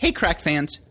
Hey, crack fans.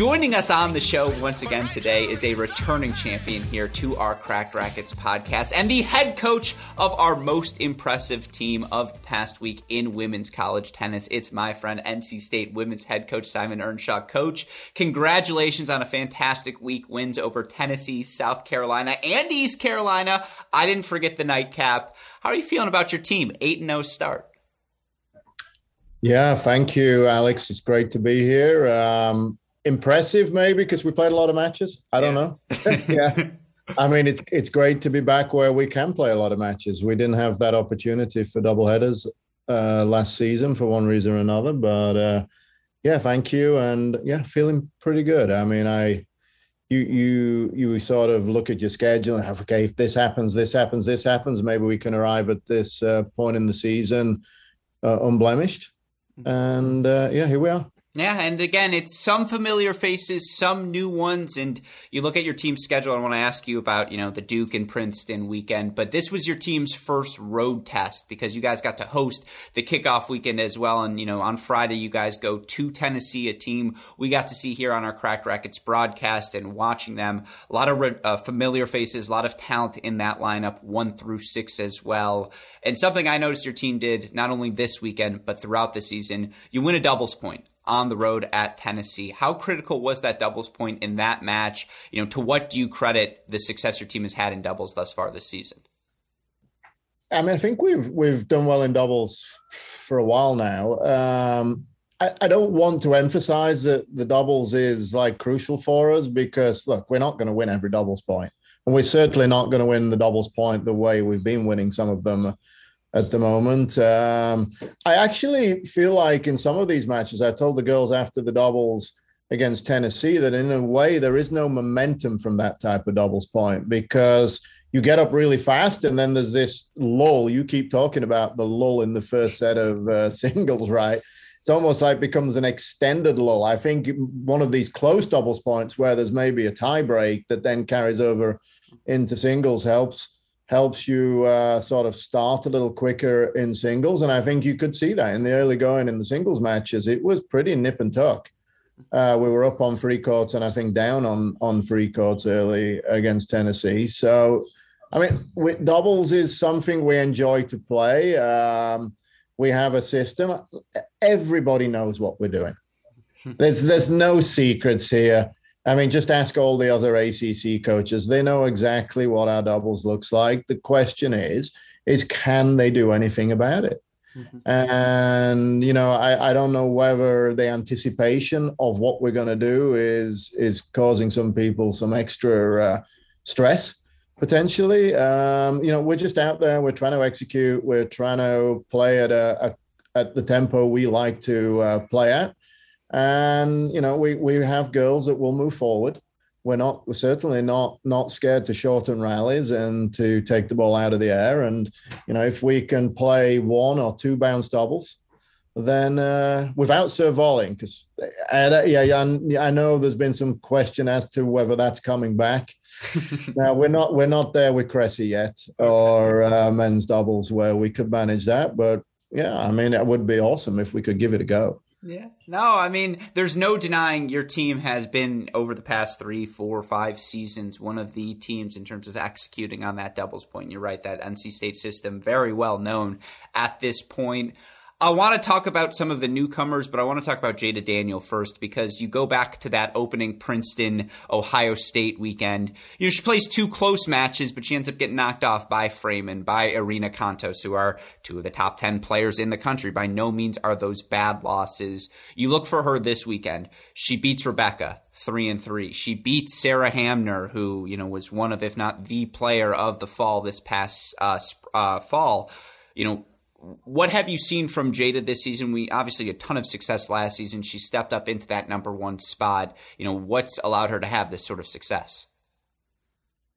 Joining us on the show once again today is a returning champion here to our Cracked Racquets podcast and the head coach of our most impressive team of past week in women's college tennis. It's my friend, NC State women's head coach Simon Earnshaw. Coach, congratulations on a fantastic week. Wins over Tennessee, South Carolina, and East Carolina. I didn't forget the nightcap. How are you feeling about your team? 8 0 start. Yeah, thank you, Alex. It's great to be here. Um, impressive, maybe because we played a lot of matches. I don't know. yeah. I mean, it's it's great to be back where we can play a lot of matches. We didn't have that opportunity for double headers uh, last season for one reason or another, but uh, yeah, thank you, and yeah, feeling pretty good. I mean, I you you you sort of look at your schedule and have okay, if this happens, this happens, this happens, maybe we can arrive at this uh, point in the season uh, unblemished, mm-hmm. and uh, yeah, here we are. Yeah, and again, it's some familiar faces, some new ones, and you look at your team's schedule. I want to ask you about, you know, the Duke and Princeton weekend, but this was your team's first road test because you guys got to host the kickoff weekend as well. And, you know, on Friday, you guys go to Tennessee, a team we got to see here on our Cracked Racquets broadcast and watching them. A lot of uh, familiar faces, a lot of talent in that lineup, one through six as well. And something I noticed your team did not only this weekend, but throughout the season, you win a doubles point on the road at Tennessee. How critical was that doubles point in that match? You know, to what do you credit the success your team has had in doubles thus far this season? I mean, I think we've we've done well in doubles for a while now. Um, I, I, don't want to emphasize that the doubles is like crucial for us because look, we're not going to win every doubles point, and we're certainly not going to win the doubles point the way we've been winning some of them at the moment. Um, I actually feel like in some of these matches, I told the girls after the doubles against Tennessee that in a way there is no momentum from that type of doubles point because you get up really fast and then there's this lull. You keep talking about the lull in the first set of uh, singles, right? It's almost like becomes an extended lull. I think one of these close doubles points where there's maybe a tie break that then carries over into singles helps helps you uh, sort of start a little quicker in singles. And I think you could see that in the early going in the singles matches. It was pretty nip and tuck. Uh, we were up on free courts and I think down on on free courts early against Tennessee. So, I mean, with doubles is something we enjoy to play. Um, we have a system. Everybody knows what we're doing. There's there's no secrets here. I mean, just ask all the other ACC coaches. They know exactly what our doubles looks like. The question is, is can they do anything about it? Mm-hmm. And you know, I, I don't know whether the anticipation of what we're going to do is is causing some people some extra uh, stress Potentially, um, you know, we're just out there. We're trying to execute. We're trying to play at a, a at the tempo we like to uh, play at, and you know, we we have girls that will move forward. We're not. We're certainly not not scared to shorten rallies and to take the ball out of the air. And you know, if we can play one or two bounce doubles, then uh, without serve volleying, because uh, yeah, yeah, I know there's been some question as to whether that's coming back. now we're not we're not there with Cressy yet or uh, men's doubles where we could manage that, but yeah, I mean it would be awesome if we could give it a go. Yeah. No, I mean, there's no denying your team has been over the past three, four, five seasons one of the teams in terms of executing on that doubles point. You're right, that NC State system very well known at this point. I want to talk about some of the newcomers, but I want to talk about Jaeda Daniel first because you go back to that opening Princeton Ohio State weekend. You know, she plays two close matches, but she ends up getting knocked off by Freeman, by Irina Cantos, who are two of the top 10 players in the country. By no means are those bad losses. You look for her this weekend. She beats Rebecca three and three. She beats Sarah Hamner, who, you know, was one of, if not the player of the fall this past uh, uh, fall. You know, what have you seen from Jaeda this season? We obviously a ton of success last season. She stepped up into that number one spot. You know, what's allowed her to have this sort of success?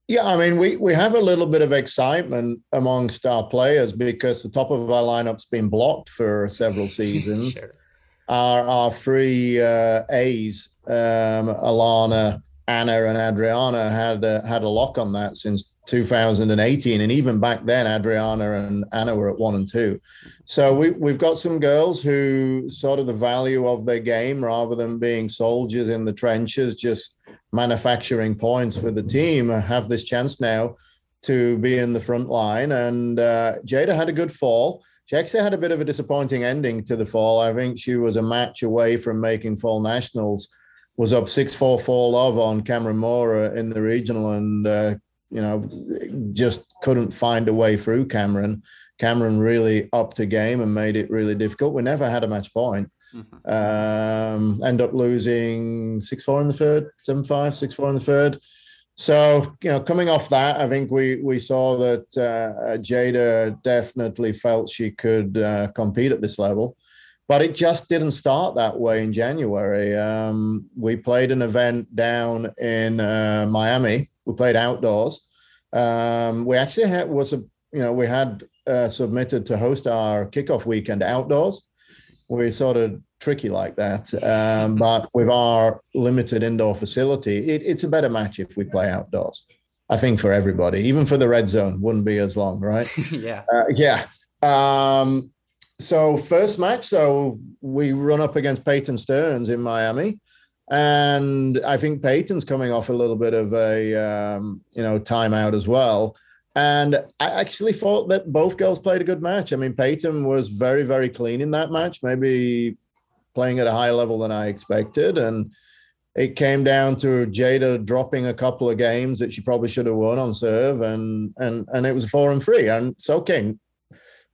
Yeah, I mean, we we have a little bit of excitement amongst our players because the top of our lineup's been blocked for several seasons. sure. Our our three uh, A's, um, Alana, Anna, and Adriana had a, had a lock on that since 2018. And even back then, Adriana and Anna were at one and two. So we, we've got some girls who sort of the value of their game rather than being soldiers in the trenches, just manufacturing points for the team, have this chance now to be in the front line. And uh, Jaeda had a good fall. She actually had a bit of a disappointing ending to the fall. I think she was a match away from making fall nationals. Was up six four four love on Cameron Morra in the regional and uh, you know, just couldn't find a way through Cameron. Cameron really upped the game and made it really difficult. We never had a match point. Mm-hmm. Um, end up losing six four in the third, seven five, six four in the third. So you know, coming off that, I think we we saw that uh, Jaeda definitely felt she could uh, compete at this level, but it just didn't start that way in January. Um, we played an event down in uh, Miami we played outdoors. Um, we actually had was a you know we had uh, submitted to host our kickoff weekend outdoors. We're sort of tricky like that, um, but with our limited indoor facility, it, it's a better match if we play outdoors. I think for everybody, even for the red zone, wouldn't be as long, right? yeah, uh, yeah. Um, so first match, so we run up against Peyton Stearns in Miami. And I think Peyton's coming off a little bit of a um, you know timeout as well. And I actually thought that both girls played a good match. I mean, Peyton was very, very clean in that match, maybe playing at a higher level than I expected. And it came down to Jaeda dropping a couple of games that she probably should have won on serve, and and and it was a four and three. And it's okay,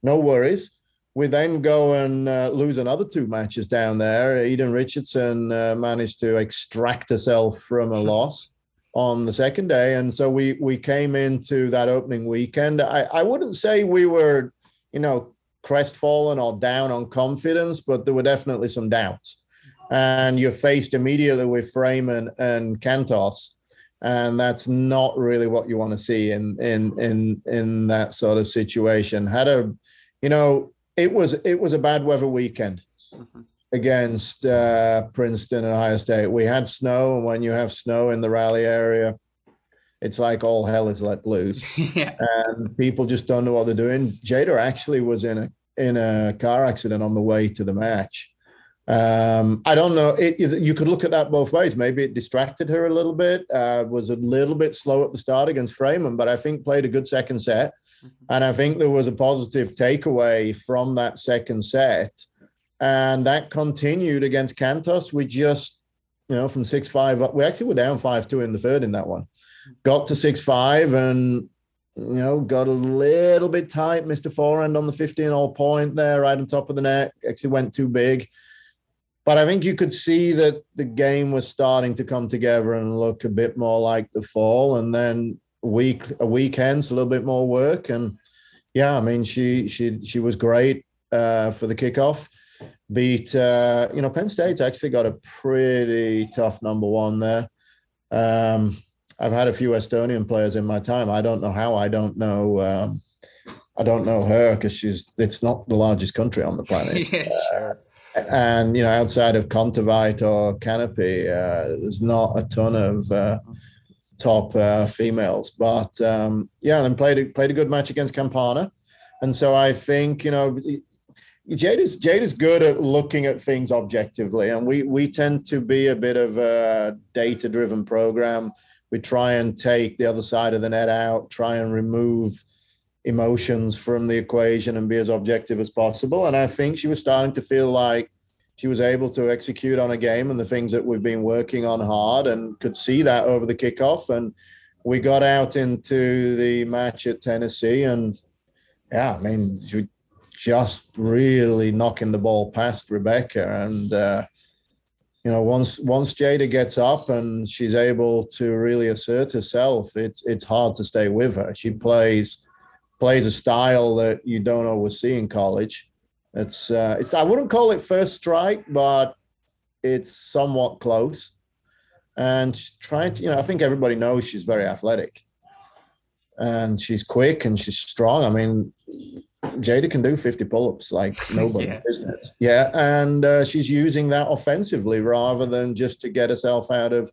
no worries. We then go and uh, lose another two matches down there. Eden Richardson uh, managed to extract herself from a loss on the second day, and so we we came into that opening weekend. I, I wouldn't say we were, you know, crestfallen or down on confidence, but there were definitely some doubts. And you're faced immediately with Freeman and Cantos, and that's not really what you want to see in in in in that sort of situation. Had a, you know, it was it was a bad weather weekend mm-hmm. against uh, Princeton and Ohio State. We had snow, and when you have snow in the Raleigh area, it's like all hell is let loose, yeah. and people just don't know what they're doing. Jaeda actually was in a in a car accident on the way to the match. Um, I don't know. It, you could look at that both ways. Maybe it distracted her a little bit. Uh, was a little bit slow at the start against Freeman, but I think played a good second set. And I think there was a positive takeaway from that second set. And that continued against Cantos. We just, you know, from 6 5 up, we actually were down 5 2 in the third in that one. Got to 6 5 and, you know, got a little bit tight, a forehand on the 15 all point there, right on top of the net. Actually went too big. But I think you could see that the game was starting to come together and look a bit more like the fall. And then week a weekends, a little bit more work, and yeah, I mean she she she was great uh, for the kickoff. Beat uh, you know Penn State's actually got a pretty tough number one there. Um, I've had a few Estonian players in my time. I don't know how. I don't know. Um, I don't know her because she's. It's not the largest country on the planet. yeah, sure. Uh, and you know, outside of Kontaveit or Kanepi uh, there's not a ton of uh, top uh, females. But um, yeah, and played a, played a good match against Campana, and so I think you know. Jade is Jade is good at looking at things objectively, and we we tend to be a bit of a data driven program we try and take the other side of the net out, try and remove emotions from the equation and be as objective as possible. And I think she was starting to feel like she was able to execute on a game and the things that we've been working on hard and could see that over the kickoff. And we got out into the match at Tennessee and yeah, I mean, she just really knocking the ball past Rebecca and uh, you know once once Jaeda gets up and she's able to really assert herself, it's it's hard to stay with her. She plays plays a style that you don't always see in college. It's uh, it's I wouldn't call it first strike, but it's somewhat close. And she's trying to, you know, I think everybody knows she's very athletic and she's quick and she's strong. I mean, Jaeda can do 50 pull-ups like nobody yeah. business. Yeah, and uh, she's using that offensively rather than just to get herself out of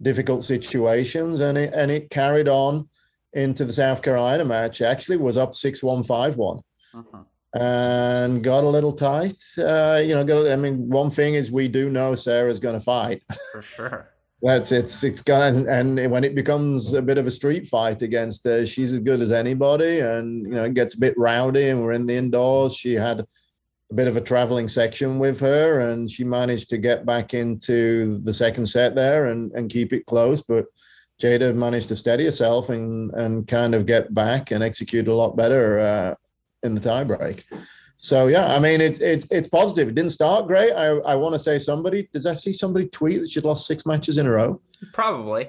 difficult situations. And it and it carried on into the South Carolina match. Actually, was up six one five one, uh-huh. And got a little tight. Uh, you know, got, I mean, one thing is we do know Sarah's going to fight for sure. That's it's it's gonna and when it becomes a bit of a street fight against her, she's as good as anybody, and you know it gets a bit rowdy. And we're in the indoors. She had a bit of a traveling section with her, and she managed to get back into the second set there and and keep it close. But Jaeda managed to steady herself and and kind of get back and execute a lot better uh, in the tiebreak. So yeah, I mean it's it's it's positive. It didn't start great. I I want to say somebody does I see somebody tweet that she'd lost six matches in a row? Probably.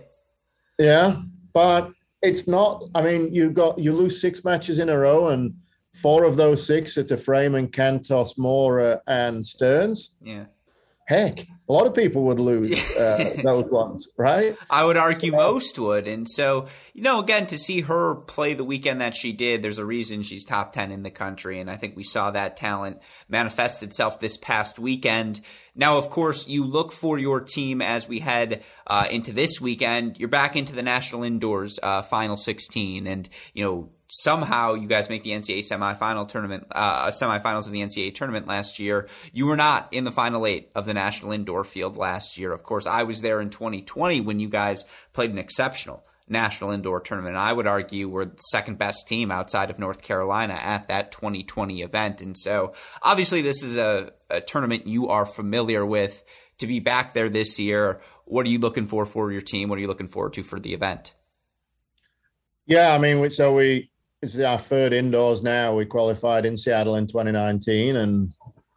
Yeah, but it's not. I mean, you got you lose six matches in a row, and four of those six are to and Cantos, Morra, and Stearns. Yeah. Heck, a lot of people would lose uh, those ones, right? I would argue so, most would. And so, you know, again, to see her play the weekend that she did, there's a reason she's top 10 in the country. And I think we saw that talent manifest itself this past weekend. Now, of course, you look for your team as we head uh, into this weekend. You're back into the national indoors uh, final 16. And, you know, somehow you guys make the NCAA semifinal tournament, uh, semifinals of the NCAA tournament last year. You were not in the final eight of the national indoor field last year. Of course, I was there in 2020 when you guys played an exceptional national indoor tournament. And I would argue we're the second best team outside of North Carolina at that 2020 event. And so obviously this is a, a tournament you are familiar with to be back there this year. What are you looking for for your team? What are you looking forward to for the event? Yeah, I mean, so we this is our third indoors now. We qualified in Seattle in 2019, and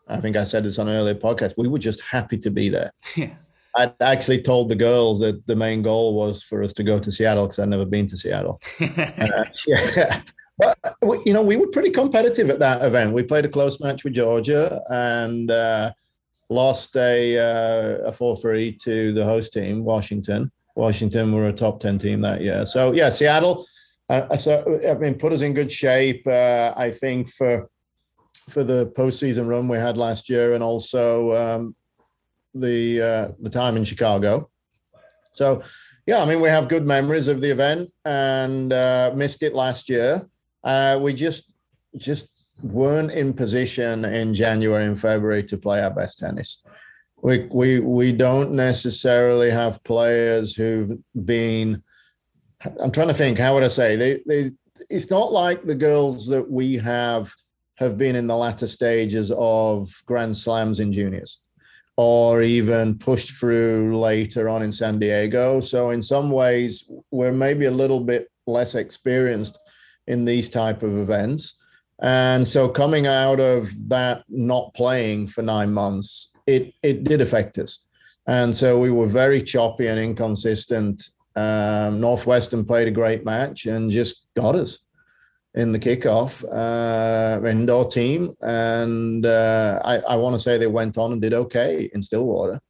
I think I said this on an earlier podcast. We were just happy to be there. Yeah. I actually told the girls that the main goal was for us to go to Seattle because I'd never been to Seattle. uh, yeah. But, you know, we were pretty competitive at that event. We played a close match with Georgia and uh, lost a, uh, a 4 3 to the host team, Washington. Washington were a top 10 team that year. So, yeah, Seattle uh, so I mean, put us in good shape. Uh, I think for for the postseason run we had last year, and also um, the uh, the time in Chicago. So, yeah, I mean, we have good memories of the event, and uh, missed it last year. Uh, we just just weren't in position in January and February to play our best tennis. We we we don't necessarily have players who've been I'm trying to think. How would I say? They, they, it's not like the girls that we have have been in the latter stages of Grand Slams in juniors, or even pushed through later on in San Diego. So in some ways, we're maybe a little bit less experienced in these type of events. And so coming out of that not playing for nine months, it it did affect us. And so we were very choppy and inconsistent Um, Northwestern played a great match and just got us in the kickoff uh, indoor team, and uh, I, I want to say they went on and did okay in Stillwater.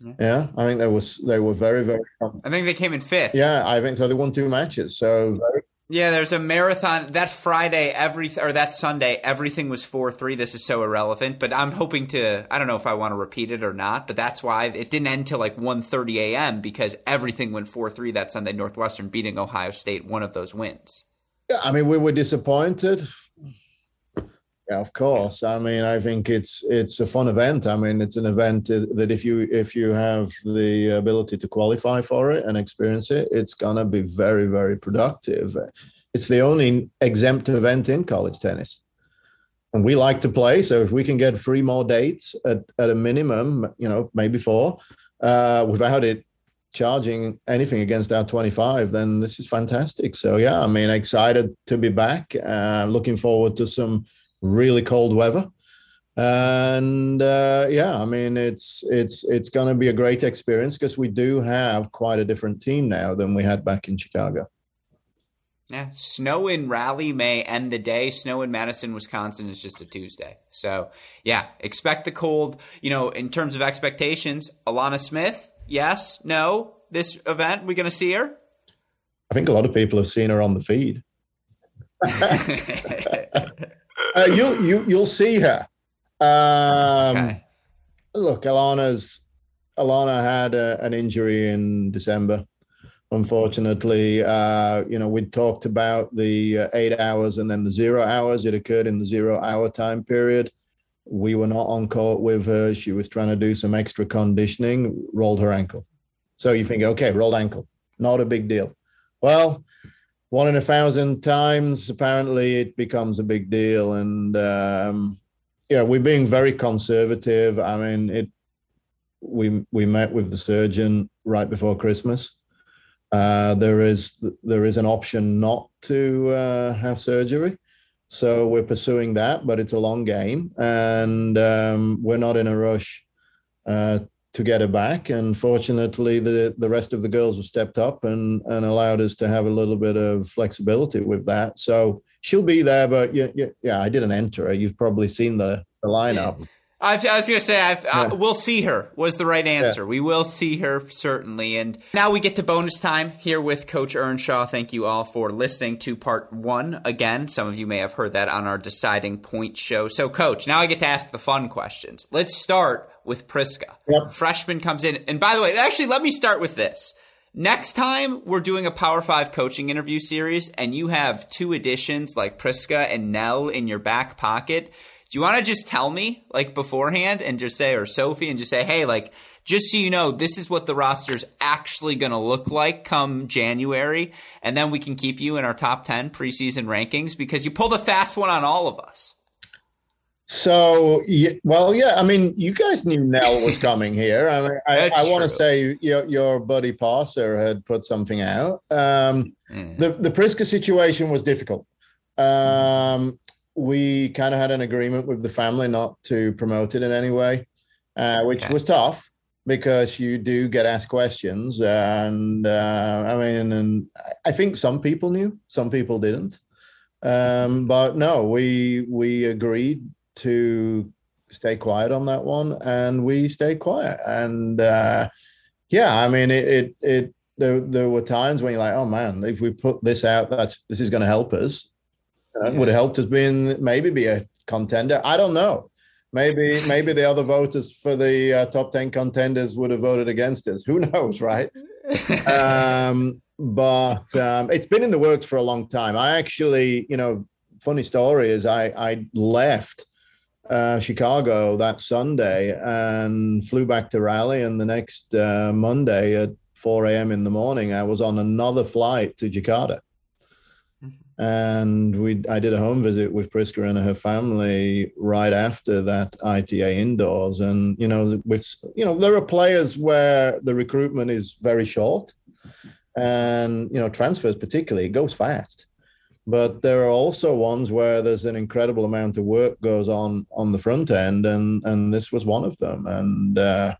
Yeah. yeah, I think they was they were very very. I think they came in fifth. Yeah, I think so. They won two matches, so very, yeah, there's a marathon that Friday. Every or that Sunday, everything was four three. This is so irrelevant, but I'm hoping to. I don't know if I want to repeat it or not, but that's why it didn't end till like 1.30 a.m. because everything went four three that Sunday. Northwestern beating Ohio State, one of those wins. Yeah, I mean we were disappointed. Yeah, of course. I mean, I think it's it's a fun event. I mean, it's an event that if you if you have the ability to qualify for it and experience it, it's gonna be very very productive. It's the only exempt event in college tennis, and we like to play. So if we can get three more dates at at a minimum, you know, maybe four, uh, without it charging anything against our 25 then this is fantastic so yeah i mean excited to be back uh, looking forward to some really cold weather. And uh, yeah i mean it's it's it's going to be a great experience because we do have quite a different team now than we had back in chicago. Yeah snow in raleigh may end the day. Snow in madison wisconsin is just a tuesday. So yeah expect the cold. You know in terms of expectations alana smith yes no this event we're going to see her? I think a lot of people have seen her on the feed uh, you you you'll see her. Um, okay. Look, Alana's Alana had a, an injury in December. Unfortunately, uh, you know, we talked about the uh, eight hours and then the zero hours. It occurred in the zero hour time period. We were not on court with her. She was trying to do some extra conditioning, rolled her ankle. So you think, okay, rolled ankle, not a big deal. Well, one in a thousand times, apparently it becomes a big deal. And um, yeah, we're being very conservative. I mean, it. We we met with the surgeon right before Christmas. Uh, there is there is an option not to uh, have surgery, so we're pursuing that, but it's a long game, and um, we're not in a rush uh, to get her back. And fortunately, the the rest of the girls have stepped up and and allowed us to have a little bit of flexibility with that. So she'll be there, but yeah, yeah, yeah I didn't enter her. You've probably seen the the lineup. I, I was going to say, I've, yeah. uh, we'll see her was the right answer. Yeah. We will see her certainly. And now we get to bonus time here with Coach Earnshaw. Thank you all for listening to part one again. Some of you may have heard that on our deciding point show. So, Coach, now I get to ask the fun questions. Let's start with Priska. Yep. Freshman comes in. And by the way, actually, let me start with this. Next time we're doing a Power Five coaching interview series and you have two additions like Priska and Nell in your back pocket, do you want to just tell me like beforehand and just say, or Sophie and just say, hey, like, just so you know, this is what the roster's actually going to look like come January. And then we can keep you in our top 10 preseason rankings because you pulled a fast one on all of us. So, well, yeah, I mean, you guys knew Nell was coming here. I mean, I, I want to say your, your buddy Passer had put something out. Um, mm. The the Priska situation was difficult. Um, we kind of had an agreement with the family not to promote it in any way, uh, which was tough because you do get asked questions, and uh, I mean, and I think some people knew, some people didn't. Um, but no, we we agreed to stay quiet on that one, and we stayed quiet. And uh, yeah, I mean, it, it, it there there were times when you're like, oh man, if we put this out, that's this is going to help us. Uh, yeah. Would have helped us being maybe be a contender. I don't know. Maybe maybe the other voters for the uh, top ten contenders would have voted against us. Who knows, right? um, but um, it's been in the works for a long time. I actually, you know, funny story is I I left uh, Chicago that Sunday and flew back to Raleigh. And the next uh, Monday at 4 a.m. in the morning, I was on another flight to Jakarta. And we, I did a home visit with Priska and her family right after that ITA indoors. And you know, with you know, there are players where the recruitment is very short, and you know, transfers particularly it goes fast but there are also ones where there's an incredible amount of work goes on on the front end and and this was one of them and uh,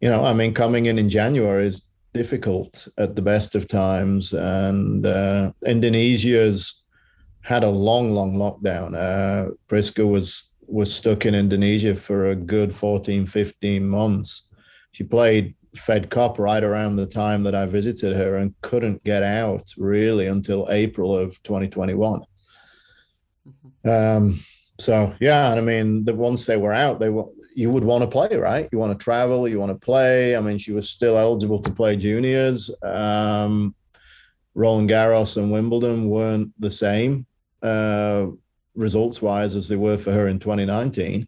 you know i mean coming in in january is difficult at the best of times, and uh, Indonesia's had a long, long lockdown. Uh, Priska was was stuck in Indonesia for a good 14, 15 months. She played Fed Cup right around the time that I visited her and couldn't get out really until April of 2021. Mm-hmm. Um, so yeah, I mean, the once they were out, they were you would want to play, right? You want to travel, you want to play. I mean, she was still eligible to play juniors. Um, Roland Garros and Wimbledon weren't the same uh, results wise as they were for her in 2019.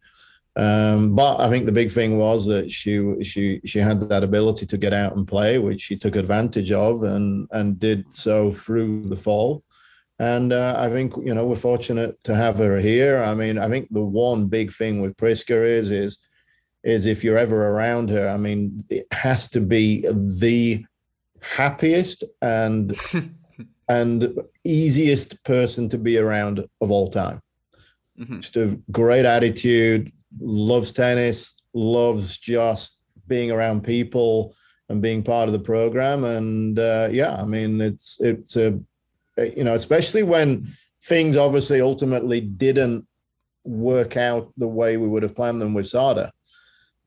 Um, but I think the big thing was that she she she had that ability to get out and play, which she took advantage of and and did so through the fall. And uh, I think you know we're fortunate to have her here. I mean, I think the one big thing with Priska is is is if you're ever around her, I mean, it has to be the happiest and and easiest person to be around of all time. Mm-hmm. Just a great attitude, loves tennis, loves just being around people and being part of the program. And uh, yeah, I mean, it's it's a you know, especially when things obviously ultimately didn't work out the way we would have planned them with Sada.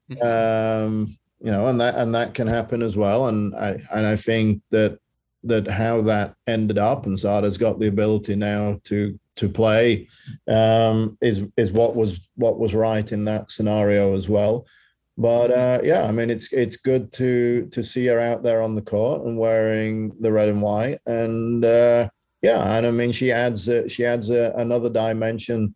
Mm-hmm. Um, you know, and that and that can happen as well. And I and I think that that how that ended up and Sada's got the ability now to to play um, is is what was what was right in that scenario as well. But uh, yeah, I mean it's it's good to to see her out there on the court and wearing the red and white, and uh, yeah, and I mean she adds uh, she adds another dimension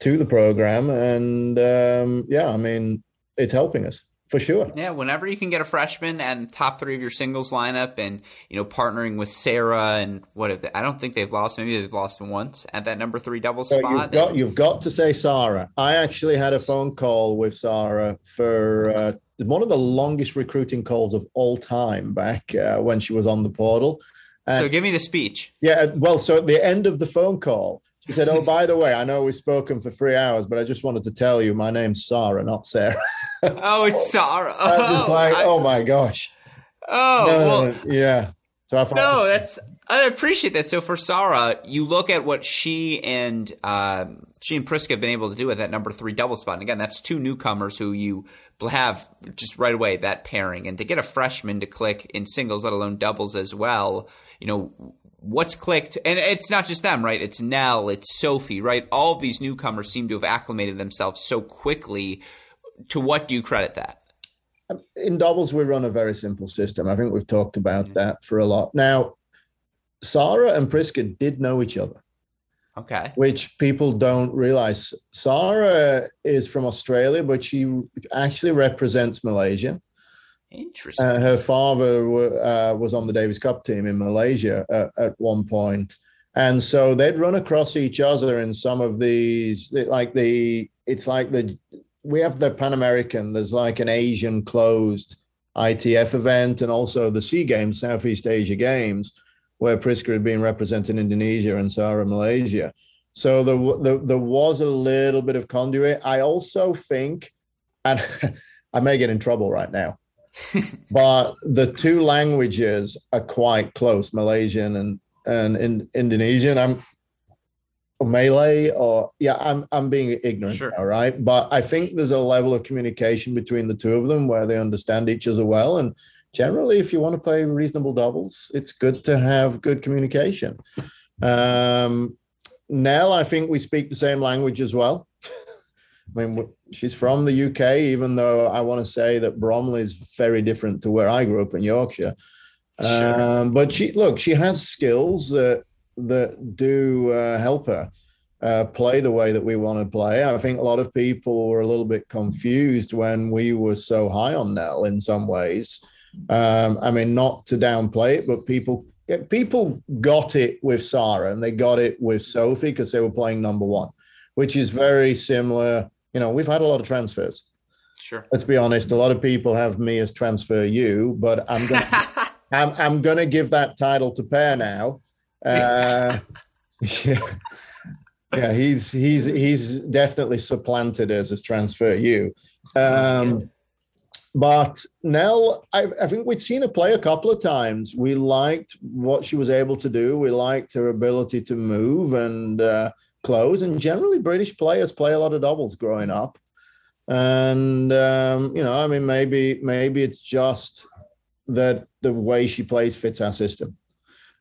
to the program, and um, yeah, I mean it's helping us for sure. Yeah, whenever you can get a freshman and top three of your singles lineup, and you know partnering with Sarah and what if they, I don't think they've lost. Maybe they've lost once at that number three double so spot. You've got, you've got to say Sarah. I actually had a phone call with Sarah for uh, one of the longest recruiting calls of all time back uh, when she was on the portal. So give me the speech. Yeah, well, so at the end of the phone call, she said, "Oh, by the way, I know we've spoken for three hours, but I just wanted to tell you my name's Sarah, not Sarah." oh, it's Sarah. Oh, like, I, oh my gosh. Oh, no, well, yeah. So I no, that's I appreciate that. So for Sarah, you look at what she and um, she and Priska have been able to do at that number three double spot, and again, that's two newcomers who you have just right away that pairing, and to get a freshman to click in singles, let alone doubles as well. You know, what's clicked, and it's not just them, right? It's Nell, it's Sophie, right? All of these newcomers seem to have acclimated themselves so quickly. To what do you credit that? In doubles, we run a very simple system. I think we've talked about mm-hmm. that for a lot. Now, Sarah and Priska did know each other. Okay. Which people don't realize. Sarah is from Australia, but she actually represents Malaysia. Interesting. Uh, her father uh, was on the Davis Cup team in Malaysia at, at one point, and so they'd run across each other in some of these, like the. It's like the we have the Pan American. There's like an Asian closed ITF event, and also the Sea Games, Southeast Asia Games, where Priska had been representing Indonesia and Sarah Malaysia. So there, there, there was a little bit of conduit. I also think, and I may get in trouble right now but the two languages are quite close, Malaysian and and in, Indonesian. I'm Malay or yeah, I'm I'm being ignorant, sure. all right. But I think there's a level of communication between the two of them where they understand each other well. And generally, if you want to play reasonable doubles, it's good to have good communication. Um, Nell, I think we speak the same language as well. I mean, she's from the UK, even though I want to say that Bromley is very different to where I grew up in Yorkshire. Sure. Um, but she look, she has skills that that do uh, help her uh, play the way that we want to play. I think a lot of people were a little bit confused when we were so high on Nell in some ways. Um, I mean, not to downplay it, but people people got it with Sarah and they got it with Sophie because they were playing number one, which is very similar you know, we've had a lot of transfers. Sure. Let's be honest. A lot of people have me as transfer you, but I'm going I'm, I'm to give that title to Pear now. Uh, yeah. yeah, he's he's he's definitely supplanted us as transfer you. Um, but Nell, I, I, think we'd seen her play a couple of times. We liked what she was able to do. We liked her ability to move and uh, close. And generally, British players play a lot of doubles growing up. And um, you know, I mean, maybe maybe it's just that the way she plays fits our system.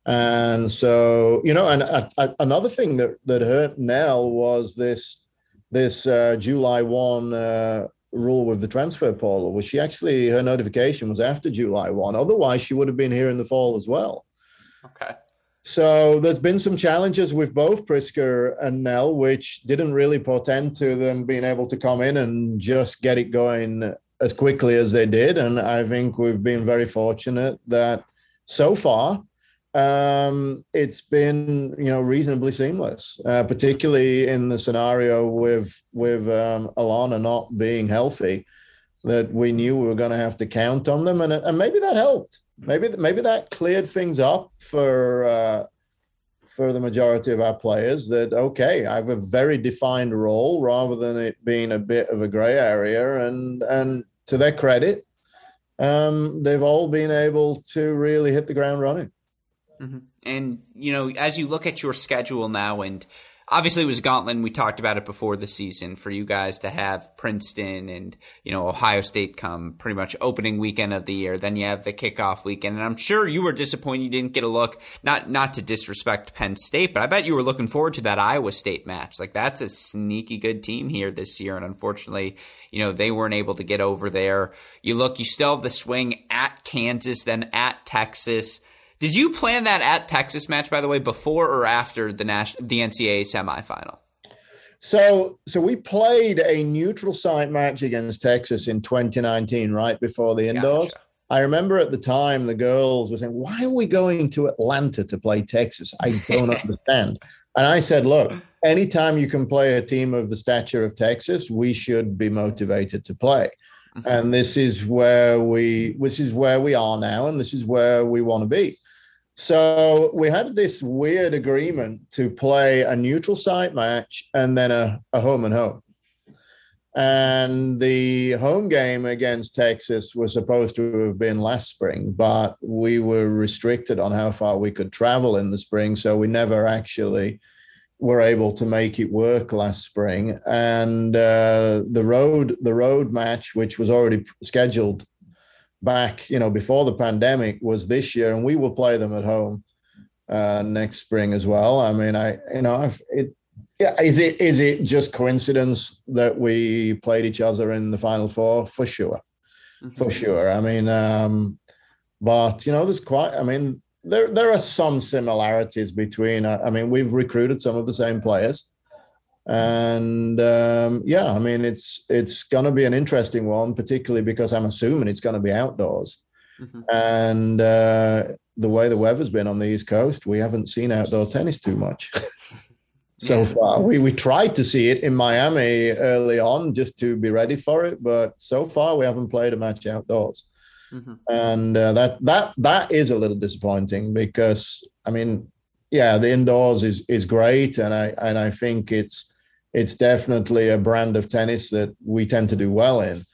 And so, you know, and uh, uh, another thing that that hurt Nell was this this uh, July one uh, rule with the transfer portal, was she actually her notification was after July one. Otherwise, she would have been here in the fall as well. Okay. So there's been some challenges with both Priska and Nell, which didn't really portend to them being able to come in and just get it going as quickly as they did. And I think we've been very fortunate that so far um, it's been you know reasonably seamless, uh, particularly in the scenario with with um, Alana not being healthy, that we knew we were going to have to count on them, and and maybe that helped. Maybe maybe that cleared things up for uh, for the majority of our players. That okay, I have a very defined role rather than it being a bit of a grey area, and and to their credit, um, they've all been able to really hit the ground running. Mm-hmm. And you know, as you look at your schedule now, and obviously it was Gauntlet. We talked about it before the season for you guys to have Princeton and you know Ohio State come pretty much opening weekend of the year. Then you have the kickoff weekend, and I'm sure you were disappointed you didn't get a look. Not not to disrespect Penn State, but I bet you were looking forward to that Iowa State match. Like that's a sneaky good team here this year, and unfortunately, you know they weren't able to get over there. You look, you still have the swing at Kansas, then at Texas did you plan that at Texas match, by the way, before or after the national the NCAA semifinal? So, so we played a neutral site match against Texas in 2019, right before the indoors. Gotcha. I remember at the time the girls were saying, "Why are we going to Atlanta to play Texas?" I don't understand. And I said, "Look, anytime you can play a team of the stature of Texas, we should be motivated to play." Mm-hmm. And this is where we, this is where we are now, and this is where we want to be. So we had this weird agreement to play a neutral site match and then a, a home and home. And the home game against Texas was supposed to have been last spring, but we were restricted on how far we could travel in the spring. So we never actually were able to make it work last spring. And uh, the road, the road match, which was already scheduled back, you know, before the pandemic was this year, and we will play them at home uh, next spring as well. I mean, I you know, I've, it yeah, is it is it just coincidence that we played each other in the final four? For sure, mm-hmm. for sure. I mean, um, but you know, there's quite. I mean, there there are some similarities between. I mean, we've recruited some of the same players and um, yeah, I mean it's it's going to be an interesting one, particularly because I'm assuming it's going to be outdoors. Mm-hmm. And uh, the way the weather's been on the East Coast, we haven't seen outdoor tennis too much so far. We we tried to see it in Miami early on just to be ready for it, but so far we haven't played a match outdoors. Mm-hmm. And uh, that that that is a little disappointing because I mean, yeah, the indoors is is great, and I and I think it's it's definitely a brand of tennis that we tend to do well in.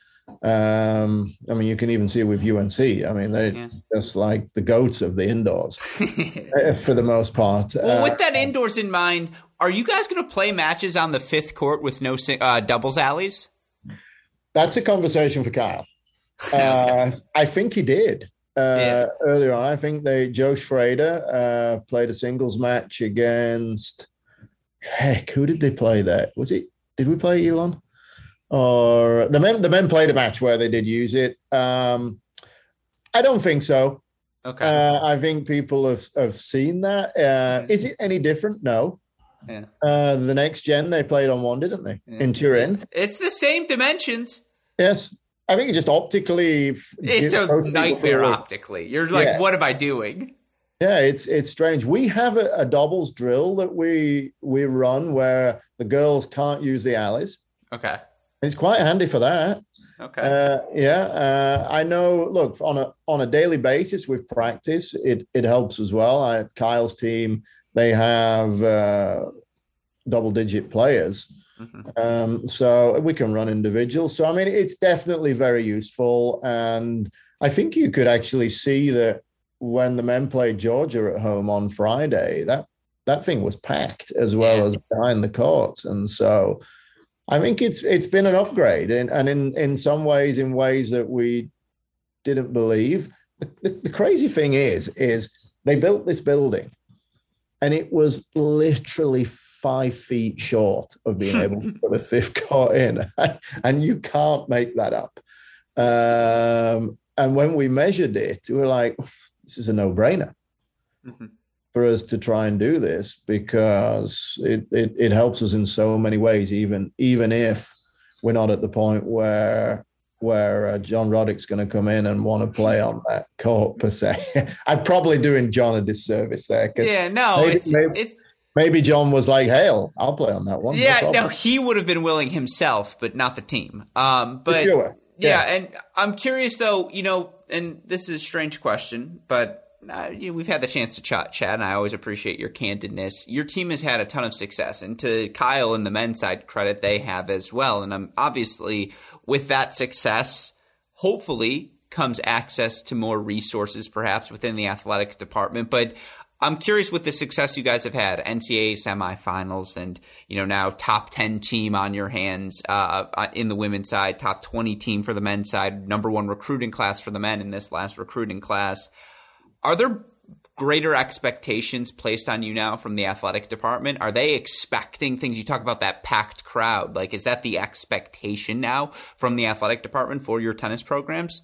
Um, I mean, you can even see it with UNC. I mean, they're yeah. just like the goats of the indoors for the most part. Well, with that uh, indoors in mind, are you guys going to play matches on the fifth court with no uh, doubles alleys? That's a conversation for Kyle. Uh, okay. I think he did uh, yeah. earlier on. I think they Joe Schrader uh, played a singles match against heck, who did they play there? Was it? Did we play Elon? Or the men? The men played a match where they did use it. Um, I don't think so. Okay. Uh, I think people have have seen that. Uh, is it any different? No. Yeah. Uh, the next gen they played on one, didn't they? Yeah. In Turin. It's, it's, the same dimensions. Yes. I think it just optically. It's a nightmare optically. You're like, yeah. what am I doing? Yeah, it's it's strange. We have a, a, doubles drill that we we run where the girls can't use the alleys. Okay, it's quite handy for that. Okay. Uh, yeah, uh, I know. Look, on a on a daily basis with practice, it it helps as well. I, Kyle's team they have uh, double digit players, Mm-hmm. Um, so we can run individuals. So I mean, it's definitely very useful, and I think you could actually see that when the men played Georgia at home on Friday, that that thing was packed as well yeah. as behind the court, and so I think it's it's been an upgrade, and and in in some ways, in ways that we didn't believe. The, the, the crazy thing is, is they built this building, and it was literally five feet short of being able to put a fifth court in, and you can't make that up. Um, and when we measured it, we were like, this is a no brainer mm-hmm. for us to try and do this because it, it, it helps us in so many ways, even even if we're not at the point where where uh, John Roddick's going to come in and want to play on that court per se. I'm probably doing John a disservice there. Yeah, no, maybe, it's, maybe, it's maybe John was like, "Hey, I'll, I'll play on that one." Yeah, no, no, he would have been willing himself, but not the team. Um, but sure. yes. yeah, and I'm curious though, you know, and this is a strange question, but uh, you know, we've had the chance to chat, chat, and I always appreciate your candidness. Your team has had a ton of success, and to Kyle and the men's side credit, they have as well. And I'm obviously with that success, hopefully comes access to more resources, perhaps within the athletic department. But I'm curious with the success you guys have had, NCAA semifinals, and you know now top ten team on your hands uh, uh, in the women's side, top twenty team for the men's side, number one recruiting class for the men in this last recruiting class. Are there greater expectations placed on you now from the athletic department? Are they expecting things? You talk about that packed crowd. Like, is that the expectation now from the athletic department for your tennis programs?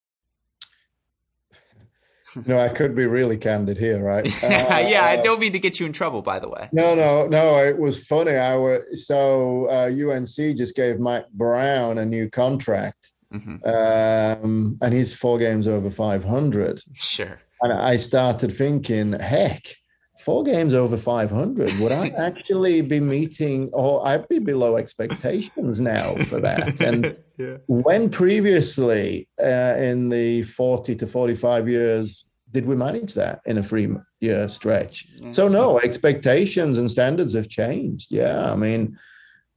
no, I could be really candid here, right? Uh, yeah, I don't mean to get you in trouble, by the way. No, no, no. It was funny. I was so uh, UNC just gave Mack Brown a new contract, mm-hmm. um, and he's four games over five hundred. Sure. And I started thinking, heck, four games over 500 would i actually be meeting or i'd be below expectations now for that and yeah. when previously uh, in the 40 to 45 years did we manage that in a three year stretch yeah. so no expectations and standards have changed yeah i mean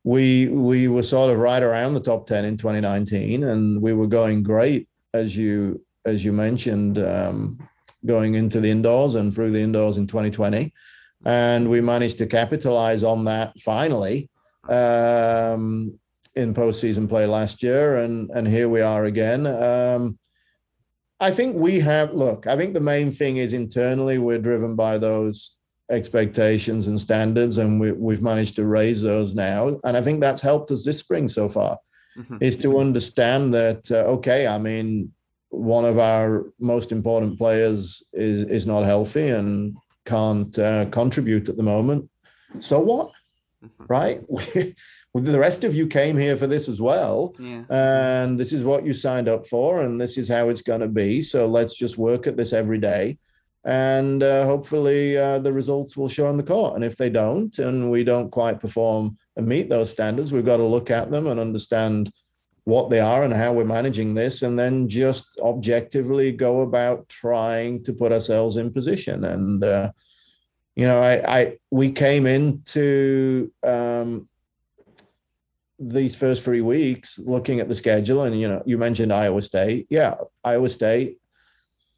we we were sort of right around the top 10 in 2019 and we were going great as you as you mentioned um, going into the indoors and through the indoors in 2020. And we managed to capitalize on that finally um, in postseason play last year. And, and here we are again. Um, I think we have, look, I think the main thing is internally we're driven by those expectations and standards, and we, we've managed to raise those now. And I think that's helped us this spring so far. Mm-hmm. Is to understand that uh, okay, I mean, one of our most important players is is not healthy and can't uh, contribute at the moment. So what? Mm-hmm. Right? the rest of you came here for this as well. Yeah. And this is what you signed up for, and this is how it's going to be. So let's just work at this every day. And uh, hopefully uh, the results will show on the court. And if they don't, and we don't quite perform and meet those standards, we've got to look at them and understand what they are and how we're managing this, and then just objectively go about trying to put ourselves in position. And uh, you know, I, I we came into um, these first three weeks looking at the schedule, and you know, you mentioned Iowa State. Yeah, Iowa State.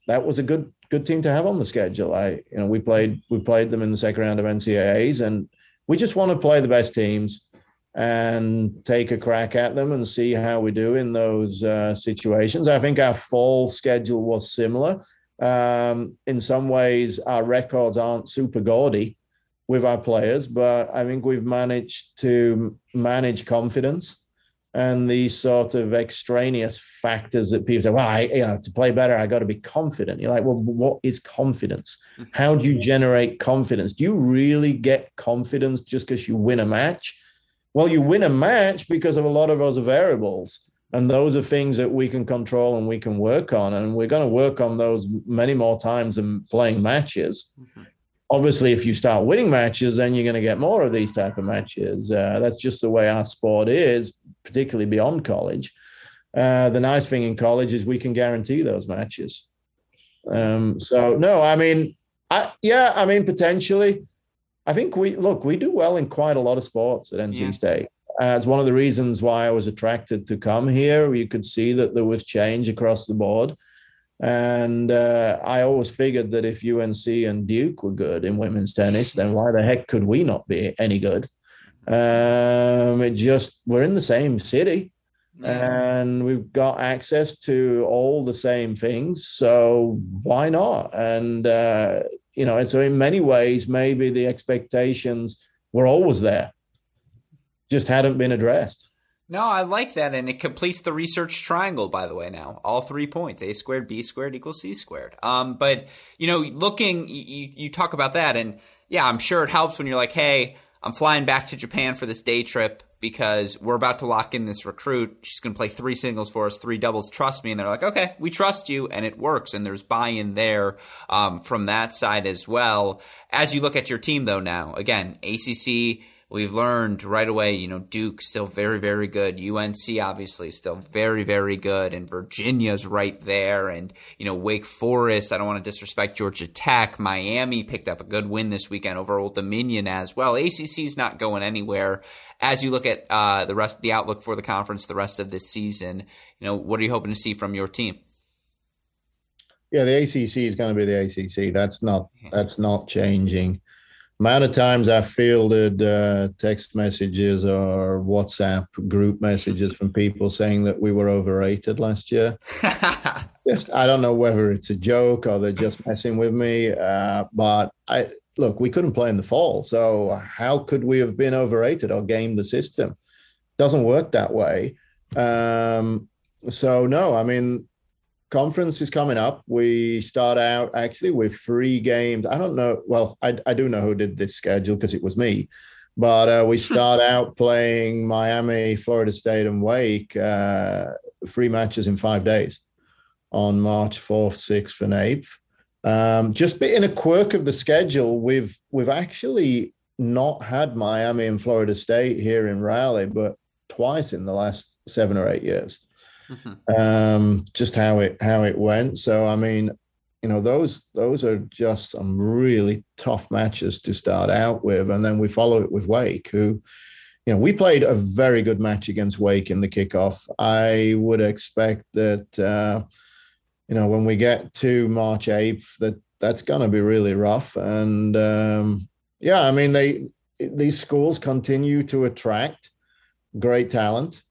That was a good good team to have on the schedule. I you know we played we played them in the second round of NCAA's, and we just want to play the best teams and take a crack at them and see how we do in those uh, situations. I think our fall schedule was similar. Um, in some ways, our records aren't super gaudy with our players, but I think we've managed to manage confidence and these sort of extraneous factors that people say, well, I, you know, to play better, I got to be confident. You're like, well, what is confidence? Mm-hmm. How do you generate confidence? Do you really get confidence just because you win a match? Well, you win a match because of a lot of other variables. And those are things that we can control and we can work on. And we're going to work on those many more times than playing matches. Mm-hmm. Obviously, if you start winning matches, then you're going to get more of these type of matches. Uh, that's just the way our sport is, particularly beyond college. Uh, the nice thing in college is we can guarantee those matches. Um, so no, I mean, I, yeah, I mean potentially. I think we look we do well in quite a lot of sports at NC yeah. State. Uh, it's one of the reasons why I was attracted to come here. You could see that there was change across the board. And uh, I always figured that if UNC and Duke were good in women's tennis, then why the heck could we not be any good? Um, it just, we're in the same city and we've got access to all the same things. So why not? And, uh, you know, and so in many ways, maybe the expectations were always there just hadn't been addressed. No, I like that, and it completes the research triangle. By the way, now all three points: a squared, b squared equals c squared. Um, but you know, looking, you, you talk about that, and yeah, I'm sure it helps when you're like, hey, I'm flying back to Japan for this day trip because we're about to lock in this recruit. She's going to play three singles for us, three doubles. Trust me. And they're like, okay, we trust you. And it works. And there's buy in there um, from that side as well. As you look at your team, though, now, again, ACC we've learned right away, you know, Duke still very, very good. UNC obviously still very, very good. And Virginia's right there. And, you know, Wake Forest, I don't want to disrespect Georgia Tech. Miami picked up a good win this weekend over Old Dominion as well. ACC's not going anywhere. As you look at uh, the rest, the outlook for the conference the rest of this season, you know, what are you hoping to see from your team? Yeah, the ACC is going to be the ACC. That's not that's not changing amount of times I fielded uh, text messages or WhatsApp group messages from people saying that we were overrated last year. just I don't know whether it's a joke or they're just messing with me. Uh, but I look, we couldn't play in the fall, so how could we have been overrated or game the system? Doesn't work that way. Um, so no, I mean conference is coming up. We start out actually with three games. I don't know. Well, I, I do know who did this schedule because it was me. But uh, we start out playing Miami, Florida State, and Wake, uh, three matches in five days on March 4th, 6th, and 8th. Um, just in a quirk of the schedule, we've we've actually not had Miami and Florida State here in Raleigh, but twice in the last seven or eight years mm-hmm. um, just how it how it went. So I mean, you know, those those are just some really tough matches to start out with, and then we follow it with Wake, who. You know, we played a very good match against Wake in the kickoff. I would expect that, uh, you know, when we get to March 8th, that that's going to be really rough. And um, yeah, I mean, they these schools continue to attract great talent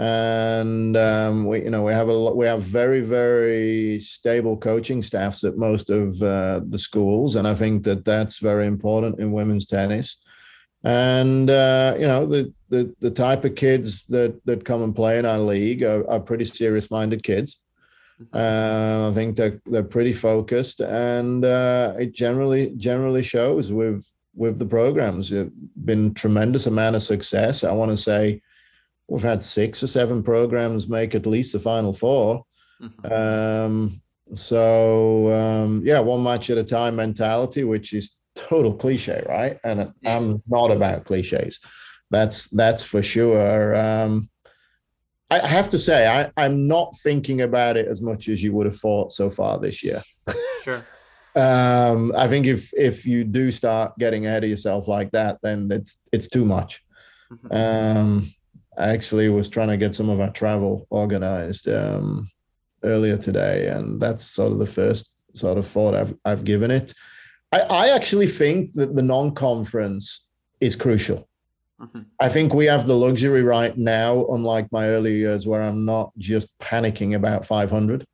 and um, we you know we have a lot, we have very very stable coaching staffs at most of uh, the schools. And i think that that's very important in women's tennis. And uh, you know the, the the type of kids that that come and play in our league are, are pretty serious minded kids. Mm-hmm. uh, i think they're they're pretty focused. And uh, it generally generally shows with with the programs. It's been tremendous amount of success. I want to say we've had six or seven programs make at least the final 4 mm-hmm. um, so um, yeah, one match at a time mentality, which is total cliche, right? And I'm not about cliches. That's that's for sure. Um, I have to say, I, I'm not thinking about it as much as you would have thought so far this year. Sure. um, I think if if you do start getting ahead of yourself like that, then it's it's too much. Mm-hmm. Um, I actually was trying to get some of our travel organized um, earlier today, and that's sort of the first sort of thought I've I've given it. I, I actually think that the non-conference is crucial. Mm-hmm. I think we have the luxury right now, unlike my early years, where I'm not just panicking about 500.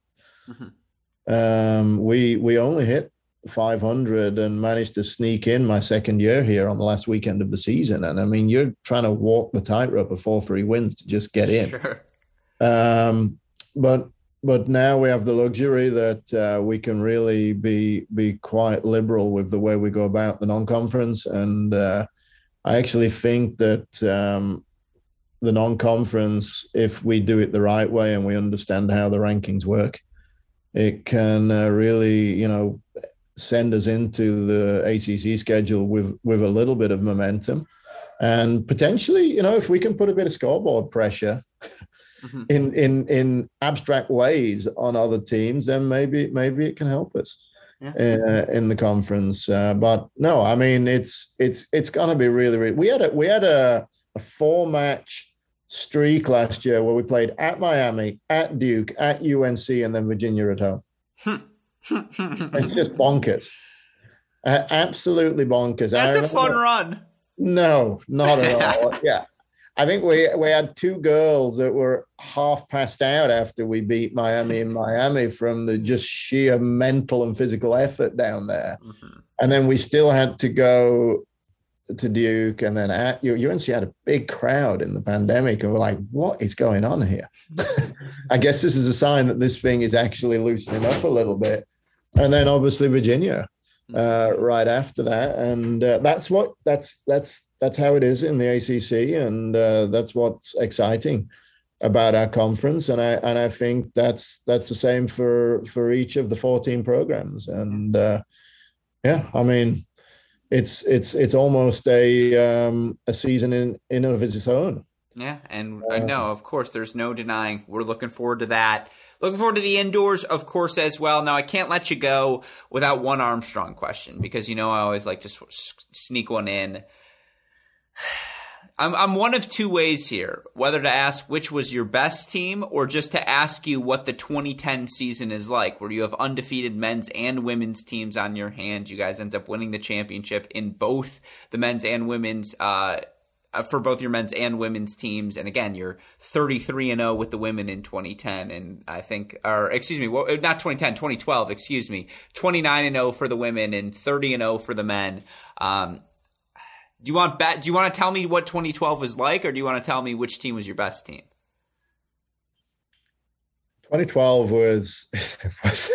Mm-hmm. Um, we we only hit 500 and managed to sneak in my second year here on the last weekend of the season. And I mean, you're trying to walk the tightrope of four free wins to just get in. Sure. Um, but but now we have the luxury that uh, we can really be be quite liberal with the way we go about the non-conference, and uh, I actually think that um, the non-conference, if we do it the right way and we understand how the rankings work, it can uh, really, you know, send us into the ACC schedule with with a little bit of momentum, and potentially, you know, if we can put a bit of scoreboard pressure mm-hmm. in in in abstract ways on other teams, then maybe maybe it can help us. Yeah. Uh, in the conference, uh, but no, I mean it's it's it's gonna be really, really. We had a we had a, a four match streak last year where we played at Miami, at Duke, at UNC, and then Virginia at home. It's just bonkers. Uh, absolutely bonkers. That's a fun run. No, not at all. yeah. I think we we had two girls that were half passed out after we beat Miami in Miami from the just sheer mental and physical effort down there. Mm-hmm. And then we still had to go to Duke, and then at UNC had a big crowd in the pandemic, and we're like, "What is going on here?" I guess this is a sign that this thing is actually loosening up a little bit. And then obviously Virginia, uh, mm-hmm. right after that, and uh, that's what that's that's that's how it is in the ACC, and uh, that's what's exciting about our conference, and I and I think that's that's the same for for each of the fourteen programs, and uh, yeah, I mean it's it's it's almost a um, a season in in of its own. Yeah, and uh, no, of course, there's no denying. We're looking forward to that. Looking forward to the indoors, of course, as well. Now, I can't let you go without one Armstrong question because you know I always like to sneak one in. I'm I'm one of two ways here, whether to ask which was your best team or just to ask you what the 2010 season is like, where you have undefeated men's and women's teams on your hands. You guys end up winning the championship in both the men's and women's uh for both your men's and women's teams. And again, you're 33 and 0 with the women in 2010. And I think, or excuse me, well, not 2010, 2012, excuse me, 29 and 0 for the women and 30 and 0 for the men. Um, do you want bet? Do you want to tell me what 2012 was like, or do you want to tell me which team was your best team? 2012 was was,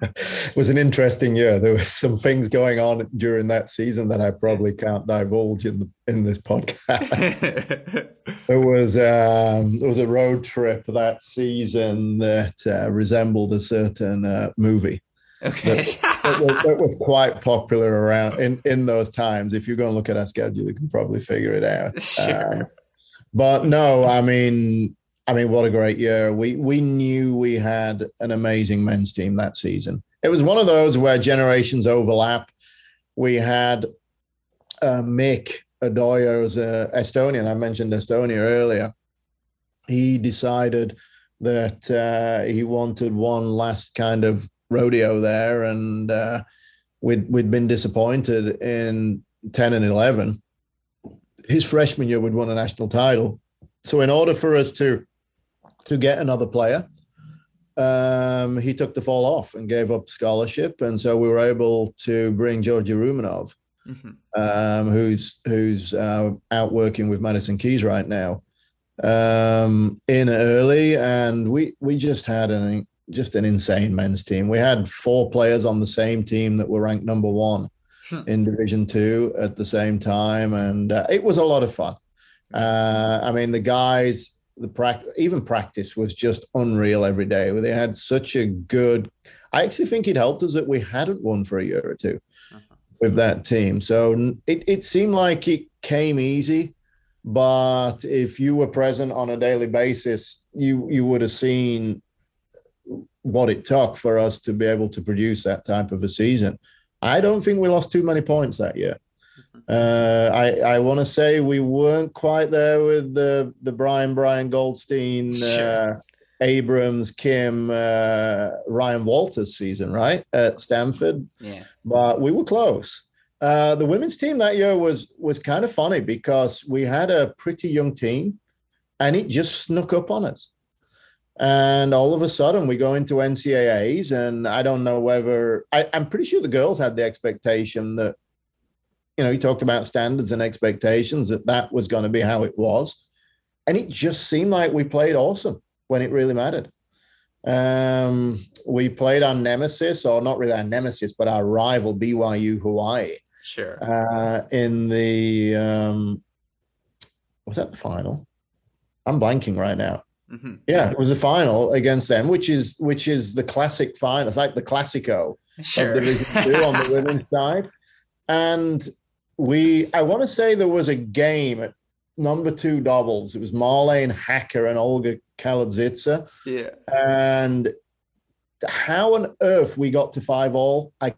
was an interesting year. There were some things going on during that season that I probably can't divulge in the, in this podcast. there was um, there was a road trip that season that uh, resembled a certain uh, movie. Okay. that, was, that, was, quite popular around in, in those times. If you go and look at our schedule, you can probably figure it out. Sure. Um, but no, I mean, I mean, what a great year. We we knew we had an amazing men's team that season. It was one of those where generations overlap. We had uh, Mick Adoya as an Estonian. I mentioned Estonia earlier. He decided that uh, he wanted one last kind of rodeo there, and uh, we'd we'd been disappointed in ten and eleven. His freshman year, we'd won a national title. So in order for us to to get another player, um, he took the fall off and gave up scholarship, and so we were able to bring Georgi Rumenov, mm-hmm. um, who's who's uh, out working with Madison Keys right now, um, in early, and we we just had an just an insane men's team. We had four players on the same team that were ranked number one hmm. in Division Two at the same time, and uh, it was a lot of fun. Uh, I mean, the guys, the practice, even practice was just unreal every day. They had such a good. I actually think it helped us that we hadn't won for a year or 2 uh-huh. with that team. So it, it seemed like it came easy but if you were present on a daily basis, you you would have seen what it took for us to be able to produce that type of a season. I don't think we lost too many points that year. Uh, I I want to say we weren't quite there with the the Bryan Bryan Goldstein, sure. uh, Abrams, Kim, uh, Ryan Wolters season, right at Stanford. Yeah, but we were close. Uh, the women's team that year was was kind of funny because we had a pretty young team, and it just snuck up on us. And all of a sudden, we go into NCAAs, and I don't know whether I, I'm pretty sure the girls had the expectation that, you know, he talked about standards and expectations that that was going to be how it was, and it just seemed like we played awesome when it really mattered. Um, we played our nemesis, or not really our nemesis, but our rival BYU Hawaii. Sure. Uh, in the um, was that the final? I'm blanking right now. Mm-hmm. Yeah, it was a final against them, which is which is the classic final. It's like the Classico sure. of Division Two on the women's side. And we, I want to say there was a game at number two doubles. It was Marlene Hacker and Olga Kaladzitsa. Yeah. And how on earth we got to five all, I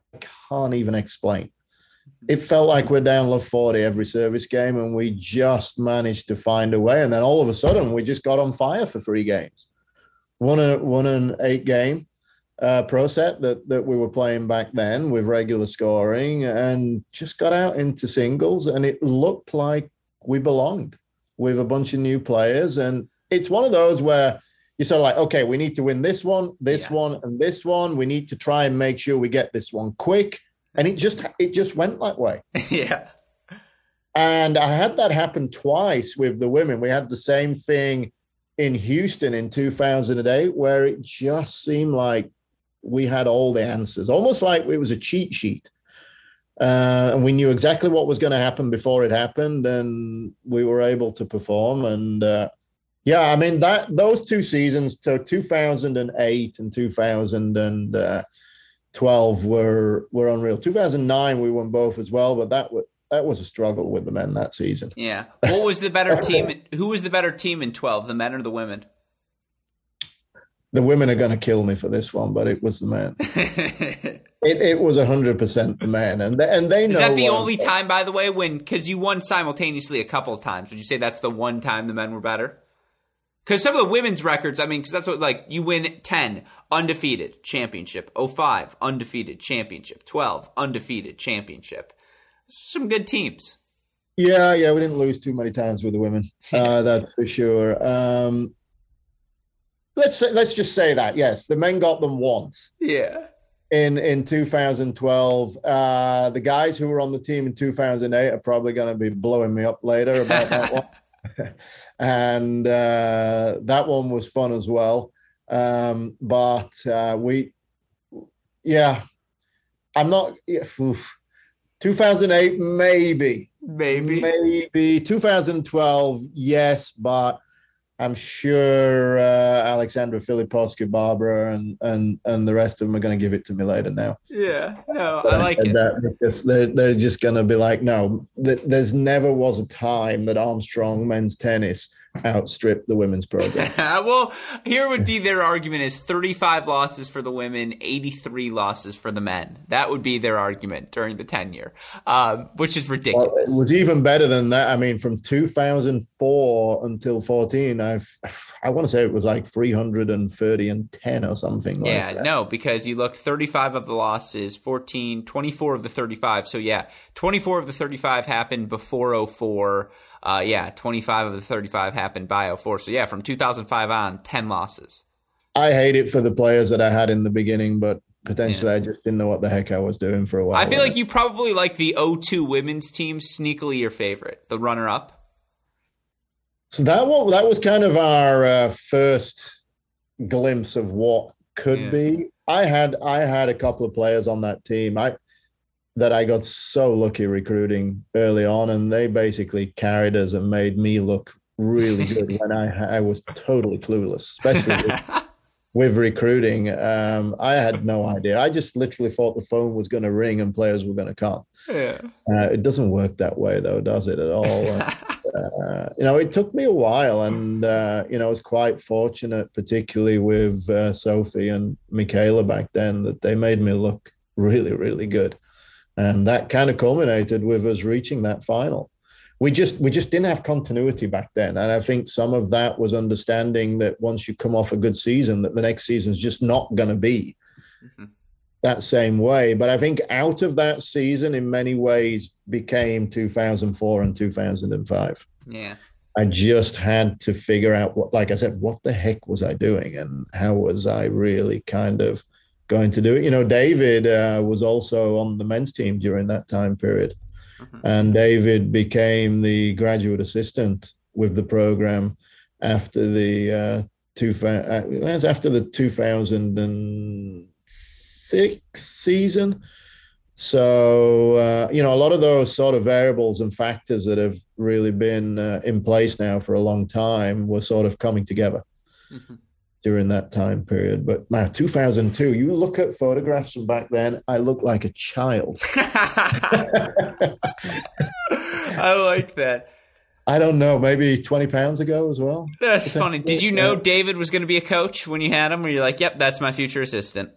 can't even explain. Mm-hmm. It felt like we're down love 40 every service game, and we just managed to find a way. And then all of a sudden, we just got on fire for three games. Won a won an eight game uh, pro set that that we were playing back then with regular scoring, and just got out into singles, and it looked like we belonged with a bunch of new players. And it's one of those where you're sort of like, okay, we need to win this one, this yeah. one, and this one. We need to try and make sure we get this one quick. And it just it just went that way. yeah. And I had that happen twice with the women. We had the same thing in Houston in 2008, where it just seemed like we had all the answers, almost like it was a cheat sheet. Uh, and we knew exactly what was going to happen before it happened, and we were able to perform. And uh, yeah, I mean that those two seasons, so 2008 and 2012 were were unreal. 2009 we won both as well, but that was that was a struggle with the men that season. Yeah, what was the better team? Who was the better team in 12, the men or the women? The women are going to kill me for this one, but it was the men. it, it was hundred percent the men, and they, and they know. Is that the only time, by the way, when because you won simultaneously a couple of times? Would you say that's the one time the men were better? Because some of the women's records, I mean, because that's what like you win ten undefeated championship, 05 undefeated championship, twelve undefeated championship. Some good teams. Yeah, yeah, we didn't lose too many times with the women. Uh, that's for sure. Um, let's say, let's just say that yes, the men got them once. Yeah. In in 2012, uh, the guys who were on the team in 2008 are probably going to be blowing me up later about that one. and uh, that one was fun as well. Um, but uh, we, yeah, I'm not. Oof, 2008, maybe, maybe, maybe 2012, yes, but I'm sure uh, Alexandra Filipowska, Barbara, and and and the rest of them are going to give it to me later now. Yeah, no, but I like it. That because they're they're just going to be like, no, th- there's never was a time that Armstrong men's tennis outstrip the women's program. well, here would be their argument is 35 losses for the women, 83 losses for the men. That would be their argument during the tenure, um, which is ridiculous. Well, it was even better than that. I mean, from 2004 until 14, I've, I want to say it was like 330 and 10 or something yeah, like no, because you look 35 of the losses, 14, 24 of the 35. So yeah, 24 of the 35 happened before 04 uh, yeah, 25 of the 35 happened by 04. So yeah, from 2005 on, 10 losses. I hate it for the players that I had in the beginning, but potentially yeah. I just didn't know what the heck I was doing for a while. I feel like you probably like the 02 women's team sneakily your favorite, the runner up. So that was, that was kind of our uh, first glimpse of what could yeah. be. I had I had a couple of players on that team. I that I got so lucky recruiting early on, and they basically carried us and made me look really good when I I was totally clueless, especially with, with recruiting. Um, I had no idea. I just literally thought the phone was going to ring and players were going to come. Yeah. Uh, it doesn't work that way, though, does it at all? uh, you know, it took me a while, and uh, you know, I was quite fortunate, particularly with uh, Sophie and Michaela back then, that they made me look really, really good and that kind of culminated with us reaching that final. We just we just didn't have continuity back then. And i think some of that was understanding that once you come off a good season that the next season is just not going to be mm-hmm. that same way. But i think out of that season in many ways became 2004 and 2005 yeah. I just had to figure out what like i said what the heck was i doing? And how was i really kind of going to do it. You know, David uh, was also on the men's team during that time period, mm-hmm. and David became the graduate assistant with the program after the uh, two uh, after the two thousand and six season. So, uh, you know, a lot of those sort of variables and factors that have really been uh, in place now for a long time were sort of coming together mm-hmm. During that time period. But now, 2002, you look at photographs from back then, I look like a child. I like that. I don't know, maybe 20 pounds ago as well. That's funny. Did you know David was going to be a coach when you had him? Where you're like, yep, that's my future assistant?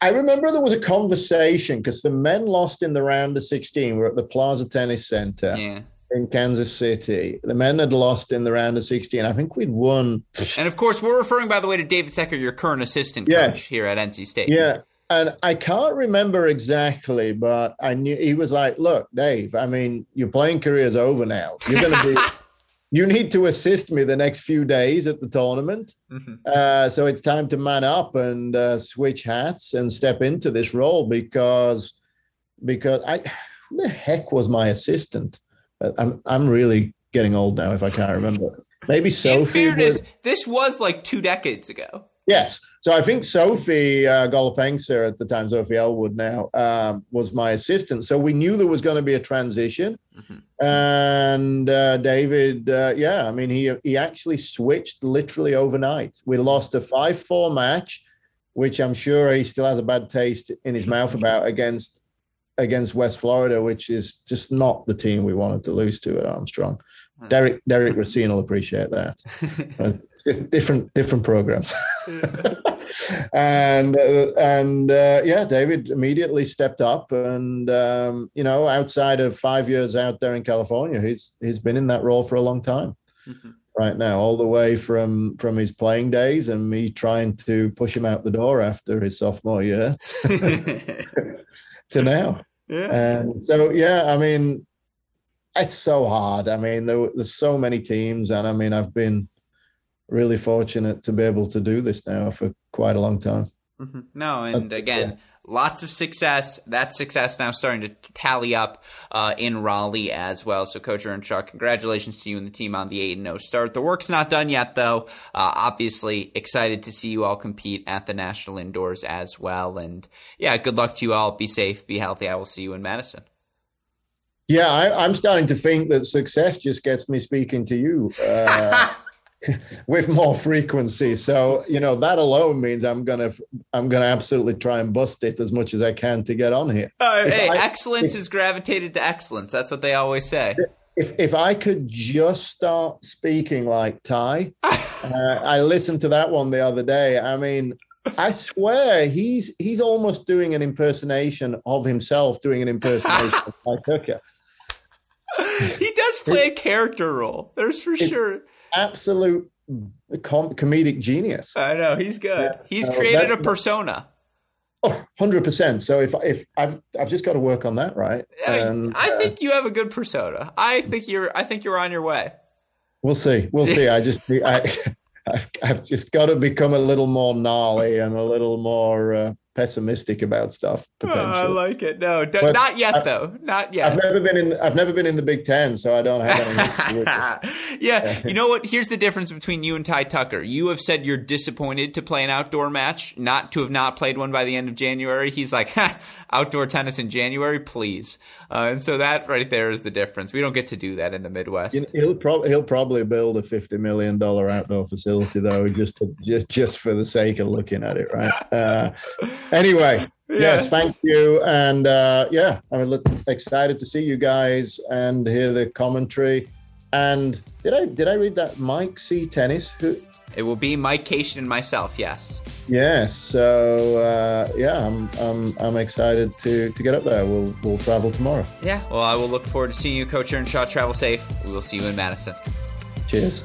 I remember there was a conversation because the men lost in the round of 16. We're at the Plaza Tennis Center yeah. In Kansas City. The men had lost in the round of 16. I think we'd won. And of course, we're referring, by the way, to David Secker, your current assistant coach here at NC State. Yeah. And I can't remember exactly, but I knew he was like, look, Dave, I mean, your playing career is over now. You're going to be. you need to assist me the next few days at the tournament. Mm-hmm. Uh, so it's time to man up and uh, switch hats and step into this role because because I who the heck was my assistant? Uh, I'm I'm really getting old now if I can't remember. Maybe Sophie. In fairness, was, this was like two decades ago. Yes. So I think Sophie uh, Golopengsa at the time, Sophie Elwood now, um, was my assistant. So we knew there was going to be a transition. Mm-hmm. And uh, David, uh, yeah, I mean, he he actually switched literally overnight. We lost a 5 4 match, which I'm sure he still has a bad taste in his mouth about against against West Florida, which is just not the team we wanted to lose to at Armstrong. Hmm. Derek Derek Racine will appreciate that. different different programs. and uh, and uh, yeah, David immediately stepped up, and um, you know, outside of five years out there in California, he's he's been in that role for a long time. Mm-hmm. Right now, all the way from from his playing days and me trying to push him out the door after his sophomore year to now. Yeah. And so, yeah, I mean, it's so hard. I mean, there, there's so many teams, and I mean, I've been really fortunate to be able to do this now for quite a long time. Mm-hmm. No, and again, yeah. Lots of success. That success now starting to tally up uh, in Raleigh as well. So, Coach Earnshaw, congratulations to you and the team on the 8 0 start. The work's not done yet, though. Uh, obviously, excited to see you all compete at the National Indoors as well. And yeah, good luck to you all. Be safe, be healthy. I will see you in Madison. Yeah, I, am starting to think that success just gets me speaking to you uh, with more frequency. So you know that alone means I'm gonna I'm gonna absolutely try and bust it as much as I can to get on here. Uh, hey, I, excellence if, is gravitated to excellence. That's what they always say. If, if I could just start speaking like Ty, uh, I listened to that one the other day. I mean, I swear he's he's almost doing an impersonation of himself doing an impersonation of Ty Tucker. he does play a character role. There's for sure absolute com- comedic genius. I know he's good. Yeah. He's created a persona. Oh, 100%. So if if I've I've just got to work on that, right? And, I uh, think you have a good persona. I think you're I think you're on your way. We'll see. We'll see. I just I I've, I've just got to become a little more gnarly and a little more uh, pessimistic about stuff potentially. Oh, I like it. No, d- not yet I, though. Not yet. I've never been in. I've never been in the Big Ten, so I don't have any. yeah, you know what? Here's the difference between you and Ty Tucker. You have said you're disappointed to play an outdoor match, not to have not played one by the end of January. He's like, outdoor tennis in January, please. Uh, and so that right there is the difference. We don't get to do that in the Midwest. He'll probably he'll probably build a fifty million dollar outdoor facility though, just to, just just for the sake of looking at it, right? Uh, anyway, yeah. yes, thank you, and uh, yeah, I'm excited to see you guys and hear the commentary. And did I did I read that Mike C tennis? Who? It will be Mike Cation and myself. Yes. Yes. So uh, yeah, I'm I'm I'm excited to to get up there. We'll we'll travel tomorrow. Yeah. Well, I will look forward to seeing you, Coach Earnshaw. Travel safe. We will see you in Madison. Cheers.